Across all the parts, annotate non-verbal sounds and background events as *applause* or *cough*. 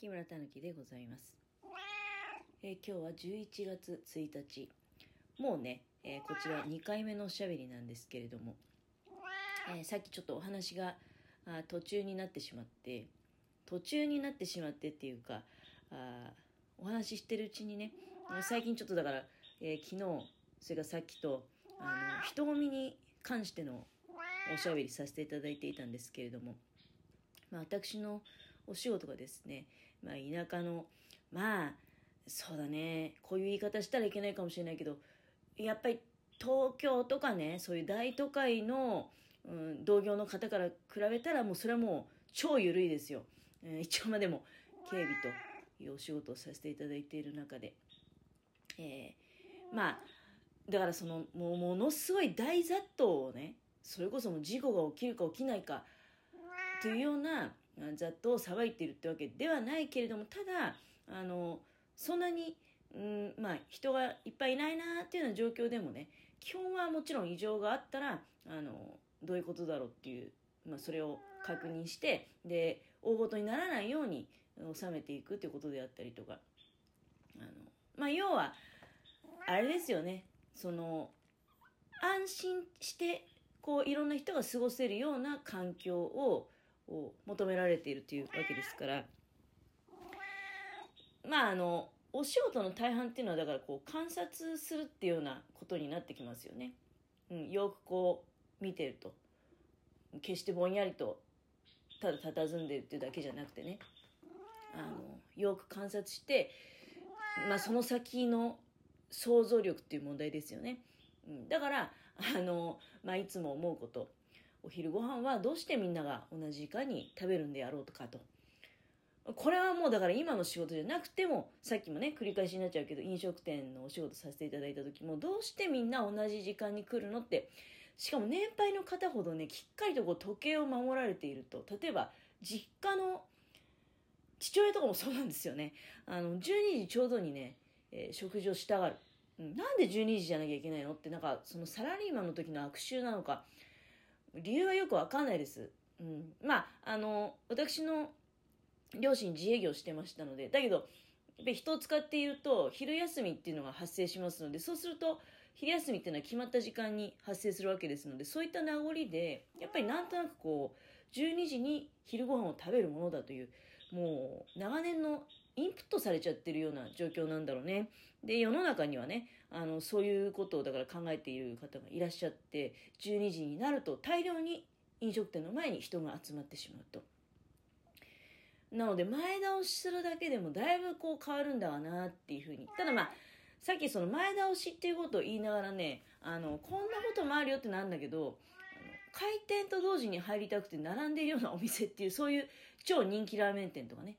木村たぬきでございます、えー今日は11月1日。もうね、えーこちら2回目のおしゃべりなんですけれども、えーさっきちょっとお話があ途中になってしまって。途中になってしまってっていうかあお話ししてるうちにね最近ちょっとだから、え昨日それからさっきとあの人混みに関してのおしゃべりさせていただいていたんですけれども、まあ、私のお仕事がですね、まあ、田舎のまあそうだね。こういう言い方したらいけないかもしれないけどやっぱり東京とかねそういう大都会の、うん、同業の方から比べたらもうそれはもう超緩いですよ、えー一応まあでも警備というお仕事をさせていただいている中で、えーまあだからそのもうものすごい大雑踏をねそれこそもう事故が起きるか起きないかというようなあ雑踏をさばいているってわけではないけれどもただあのそんなに、うんまあ、人がいっぱいいないなっていうような状況でもね基本はもちろん異常があったらあのどういうことだろうっていう、まあ、それを確認してで大ごとにならないように収めていくということであったりとか。あの、まあ、要はあれですよね。その安心してこういろんな人が過ごせるような環境をを求められているというわけですからまああのお仕事の大半っていうのはだからこう観察するっていうようなことになってきますよね。うん、よくこう見てると決してぼんやりとただ佇んでるっていうだけじゃなくてねあのよく観察して、まあ、その先の想像力っていう問題ですよね。だからあの、まあ、いつも思うことお昼ご飯はどうしてみんなが同じ時間に食べるんであろうとかと。これはもうだから今の仕事じゃなくてもさっきもね繰り返しになっちゃうけど飲食店のお仕事させていただいた時もどうしてみんな同じ時間に来るのって。しかも年配の方ほどねきっかりとこう時計を守られていると。例えば実家の父親とかもそうなんですよね。あの12時ちょうどにね、えー食事をしたがる、うん、なんで12時じゃなきゃいけないのってなんかそのサラリーマンの時の悪習なのか理由はよくわかんないです、うん、まああの私の両親自営業してましたのでだけどやっぱり人を使っていると昼休みっていうのが発生しますのでそうすると昼休みっていうのは決まった時間に発生するわけですのでそういった名残でやっぱりなんとなくこう12時に昼ご飯を食べるものだというもう長年のインプットされちゃってるような状況なんだろうねで世の中にはねあのそういうことをだから考えている方がいらっしゃって12時になると大量に飲食店の前に人が集まってしまうと。なので前倒しするだけでもだいぶこう変わるんだわなっていうふうにただまあさっきその前倒しっていうことを言いながらねあのこんなこともあるよってなんだけど開店と同時に入りたくて並んでいるようなお店っていうそういう超人気ラーメン店とかね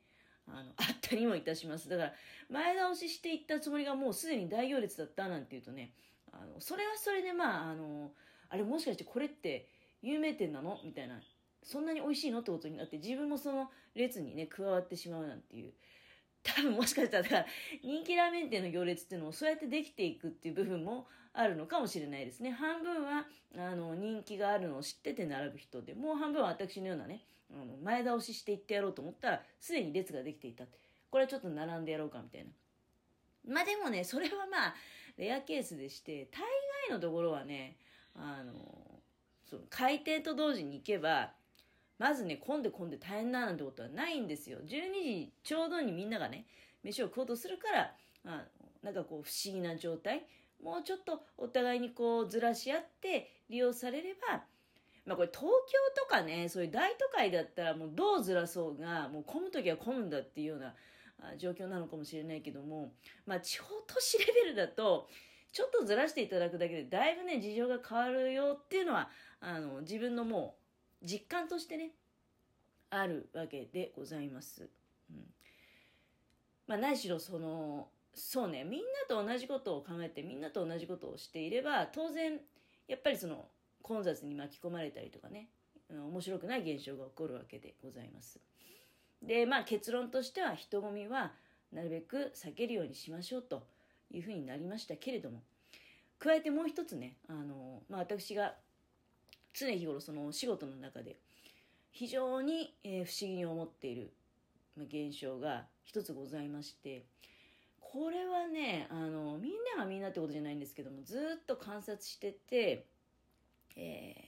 あのあったりもいたします。だから前倒ししていったつもりがもうすでに大行列だったなんていうとねあのそれはそれでまああのあれもしかしてこれって有名店なの？みたいなそんなに美味しいのってことになって自分もその列にね加わってしまうなんていう。多分もしかしたらだから人気ラーメン店の行列っていうのもそうやってできていくっていう部分もあるのかもしれないですね。半分はあの人気があるのを知ってて並ぶ人でもう半分は私のようなねあの前倒ししていってやろうと思ったらすでに列ができていた。これはちょっと並んでやろうかみたいな。まあでもねそれはまあレアケースでして大概のところはねあのその開店と同時に行けばまずね混んで混んで大変だなんてことはないんですよ。12時ちょうどにみんながね飯を食おうとするからあなんかこう不思議な状態。もうちょっとお互いにこうずらし合って利用されればまあこれ東京とかねそういう大都会だったらもうどうずらそうがもう混む時は混むんだっていうようなあ状況なのかもしれないけどもまあ地方都市レベルだとちょっとずらしていただくだけでだいぶね事情が変わるよっていうのはあの自分のもう実感としてねあるわけでございます。うん、まあ何しろそのそうねみんなと同じことを考えてみんなと同じことをしていれば当然やっぱりその混雑に巻き込まれたりとかね面白くない現象が起こるわけでございます。でまあ結論としては人混みはなるべく避けるようにしましょうというふうになりましたけれども加えてもう一つねあの、まあ、私が常日頃そのお仕事の中で非常に、不思議に思っている現象が一つございましてこれはねあのみんながみんなってことじゃないんですけどもずっと観察してて、えー、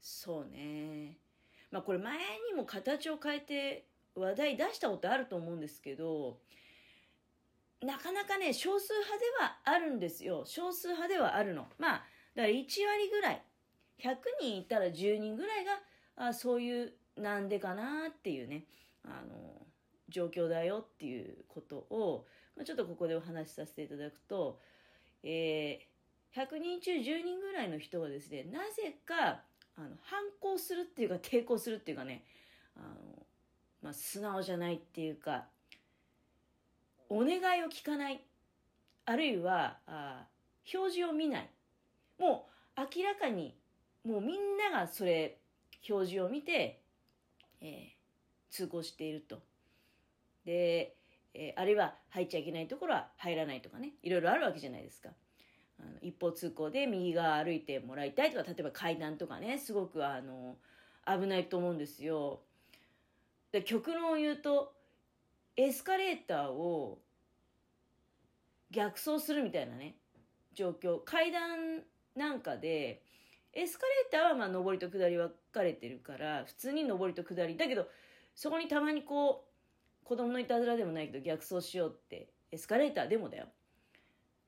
そうね。まあこれ前にも形を変えて話題出したことあると思うんですけどなかなかね少数派ではあるんですよ。少数派ではあるの。まあだから1割ぐらい。100人いたら10人ぐらいがあそういうなんでかなっていうね。あの状況だよっていうことを、まあ、ちょっとここでお話しさせていただくと、えー、100人中10人ぐらいの人がですねなぜかあの反抗するっていうか抵抗するっていうかねあの、まあ、素直じゃないっていうかお願いを聞かないあるいはあ表示を見ないもう明らかにもうみんながそれ表示を見て、えー、通行していると。で、えー、あるいは入っちゃいけないところは入らないとかねいろいろあるわけじゃないですか。あの一方通行で右側歩いてもらいたいとか例えば階段とかねすごくあの危ないと思うんですよ。で極論を言うとエスカレーターを逆走するみたいなね状況。階段なんかでエスカレーターはまあ上りと下り分かれてるから普通に上りと下り。だけどそこにたまにこう子供のいたずらでもないけど逆走しようってエスカレーターでもだよ。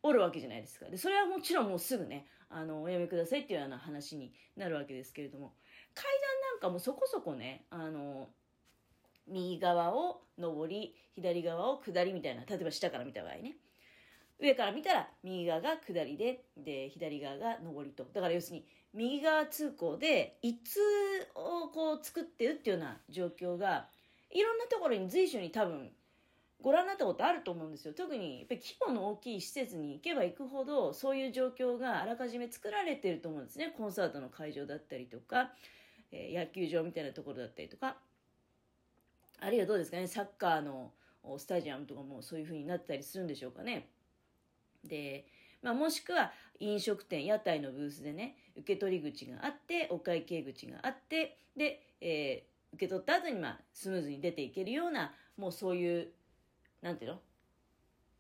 おるわけじゃないですか。でそれはもちろんもうすぐねあのおやめくださいっていうような話になるわけですけれども。階段なんかもそこそこねあの右側を上り左側を下りみたいな例えば下から見た場合ね。上から見たら右側が下りでで左側が上りと。だから要するに右側通行で一通をこう作ってるっていうような状況がいろんなところに随所に多分ご覧になったことあると思うんですよ。特にやっぱり規模の大きい施設に行けば行くほどそういう状況があらかじめ作られてると思うんですね。コンサートの会場だったりとか、えー、野球場みたいなところだったりとか。あるいはどうですかねサッカーのスタジアムとかもそういう風になったりするんでしょうかね。で、まあ、もしくは飲食店屋台のブースでね受け取り口があってお会計口があってで、えー、受け取った後にまあスムーズに出ていけるようなもうそういうなんていうの？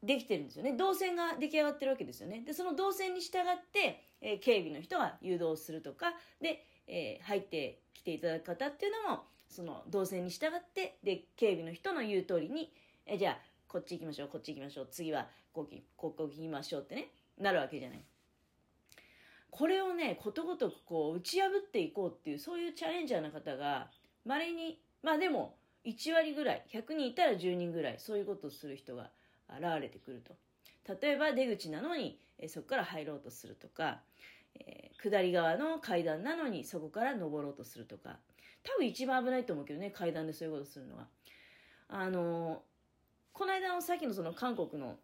できてるんですよね。動線が出来上がってるわけですよね。で、その動線に従って、えー、警備の人が誘導するとか、で、えー、入ってきていただく方っていうのも、その動線に従って、で、警備の人の言う通りに、えー、じゃあ、こっち行きましょう、こっち行きましょう、次はここここ行きましょうってね、なるわけじゃない。これをね、ことごとくこう、打ち破っていこうっていう、そういうチャレンジャーな方が、稀に、まあでも、1割ぐらい100人いたら10人ぐらいそういうことをする人が現れてくると。例えば出口なのに、えそこから入ろうとするとか、えー、下り側の階段なのにそこから登ろうとするとか。多分一番危ないと思うけどね階段でそういうことするのは。あのー、この間のさっきのその韓国の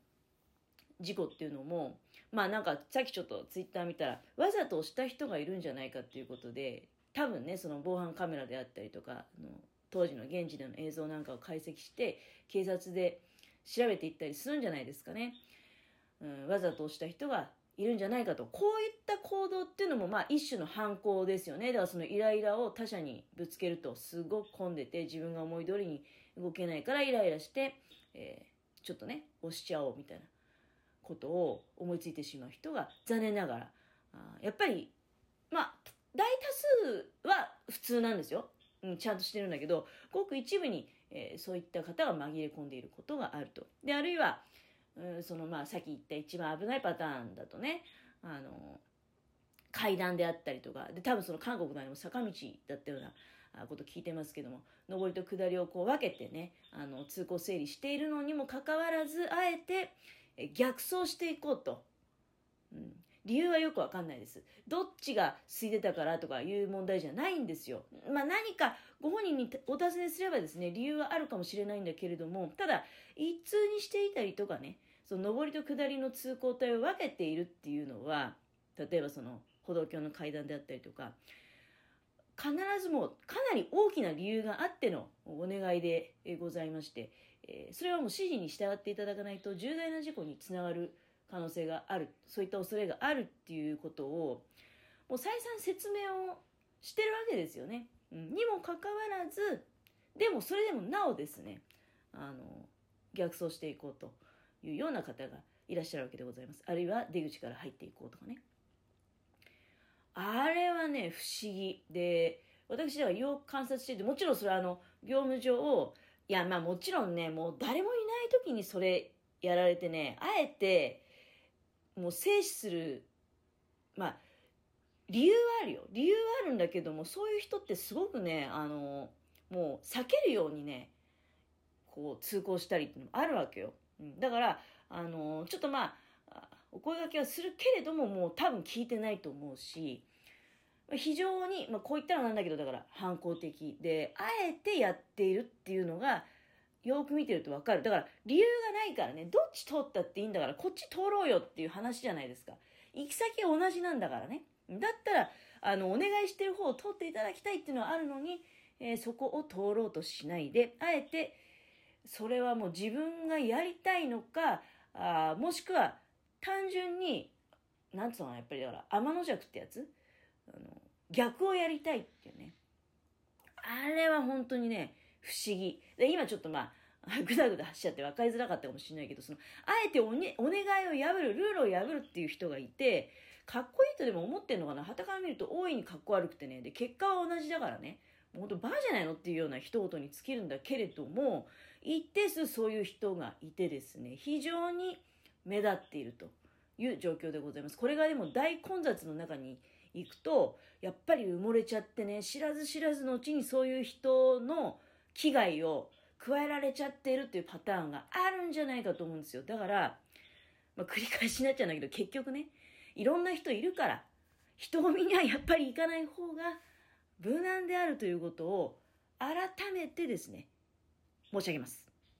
事故っていうのもまあなんかさっきちょっとツイッター見たらわざと押した人がいるんじゃないかっていうことで多分ねその防犯カメラであったりとかの当時の現地での映像なんかを解析して警察で調べていったりするんじゃないですかね、うん、わざとした人がいるんじゃないかと。こういった行動っていうのもまあ一種の犯行ですよね。だからそのイライラを他者にぶつけるとすごく混んでて自分が思い通りに動けないからイライラして、えー、ちょっとね押しちゃおうみたいなことを思いついてしまう人が残念ながら。あやっぱりまあ大多数は普通なんですよ。うん、ちゃんとしてるんだけどごく一部に、えー、そういった方が紛れ込んでいることがあると。であるいは、うん、そのまあさっき言った一番危ないパターンだとねあの階段であったりとかで多分その韓国のあれも坂道だったようなこと聞いてますけども上りと下りをこう分けてねあの通行整理しているのにもかかわらずあえて逆走していこうと、うん、理由はよくわかんないです。どっちが空いてたからとかいう問題じゃないんですよ。まあ何かご本人にお尋ねすればですね、理由はあるかもしれないんだけれども、ただ一通にしていたりとかね、その上りと下りの通行帯を分けているっていうのは、例えばその歩道橋の階段であったりとか、必ずもうかなり大きな理由があってのお願いでございまして、えそれはもう指示に従っていただかないと重大な事故につながる可能性があるそういった恐れがあるっていうことをもう再三説明をしてるわけですよね。うん、にもかかわらずでもそれでもなおですねあの逆走していこうというような方がいらっしゃるわけでございます。あるいは出口から入っていこうとかね。あれはね不思議。で私ではよく観察しててもちろんそれはあの業務上いやまあもちろんねもう誰もいない時にそれやられてねあえてもう静止するまあ理由はあるよ。理由はあるんだけどもそういう人ってすごくねあのもう避けるようにねこう通行したりっていうのもあるわけよ、うん、だからあのちょっとまあお声がけはするけれどももう多分聞いてないと思うし非常に、まあ、こう言ったらなんだけどだから反抗的であえてやっているっていうのがよく見てると分かる。だから理由がないからね。どっち通ったっていいんだからこっち通ろうよっていう話じゃないですか。行き先は同じなんだからね。だったらあのお願いしてる方を通っていただきたいっていうのはあるのに、えー、そこを通ろうとしないであえてそれはもう自分がやりたいのかあもしくは単純になんつうのやっぱりだから天の弱ってやつ？あの逆をやりたいっていうね。あれは本当にね不思議。で今ちょっとまあ *laughs* ぐだぐだしちゃって分かりづらかったかもしれないけどそのあえてお,、ね、お願いを破るルールを破るっていう人がいてかっこいいとでも思ってんのかな？はたから見ると大いにかっこ悪くてね。で結果は同じだからね。もう本当バカじゃないのっていうような一言に尽きるんだけれども一定数そういう人がいてですね非常に目立っているという状況でございます。これがでも大混雑の中に行くとやっぱり埋もれちゃってね知らず知らずのうちにそういう人の危害を加えられちゃってるっていうパターンがあるんじゃないかと思うんですよ。だから、まあ、繰り返しになっちゃうんだけど結局ねいろんな人いるから人混みにはやっぱり行かない方が無難であるということを改めてですね申し上げます。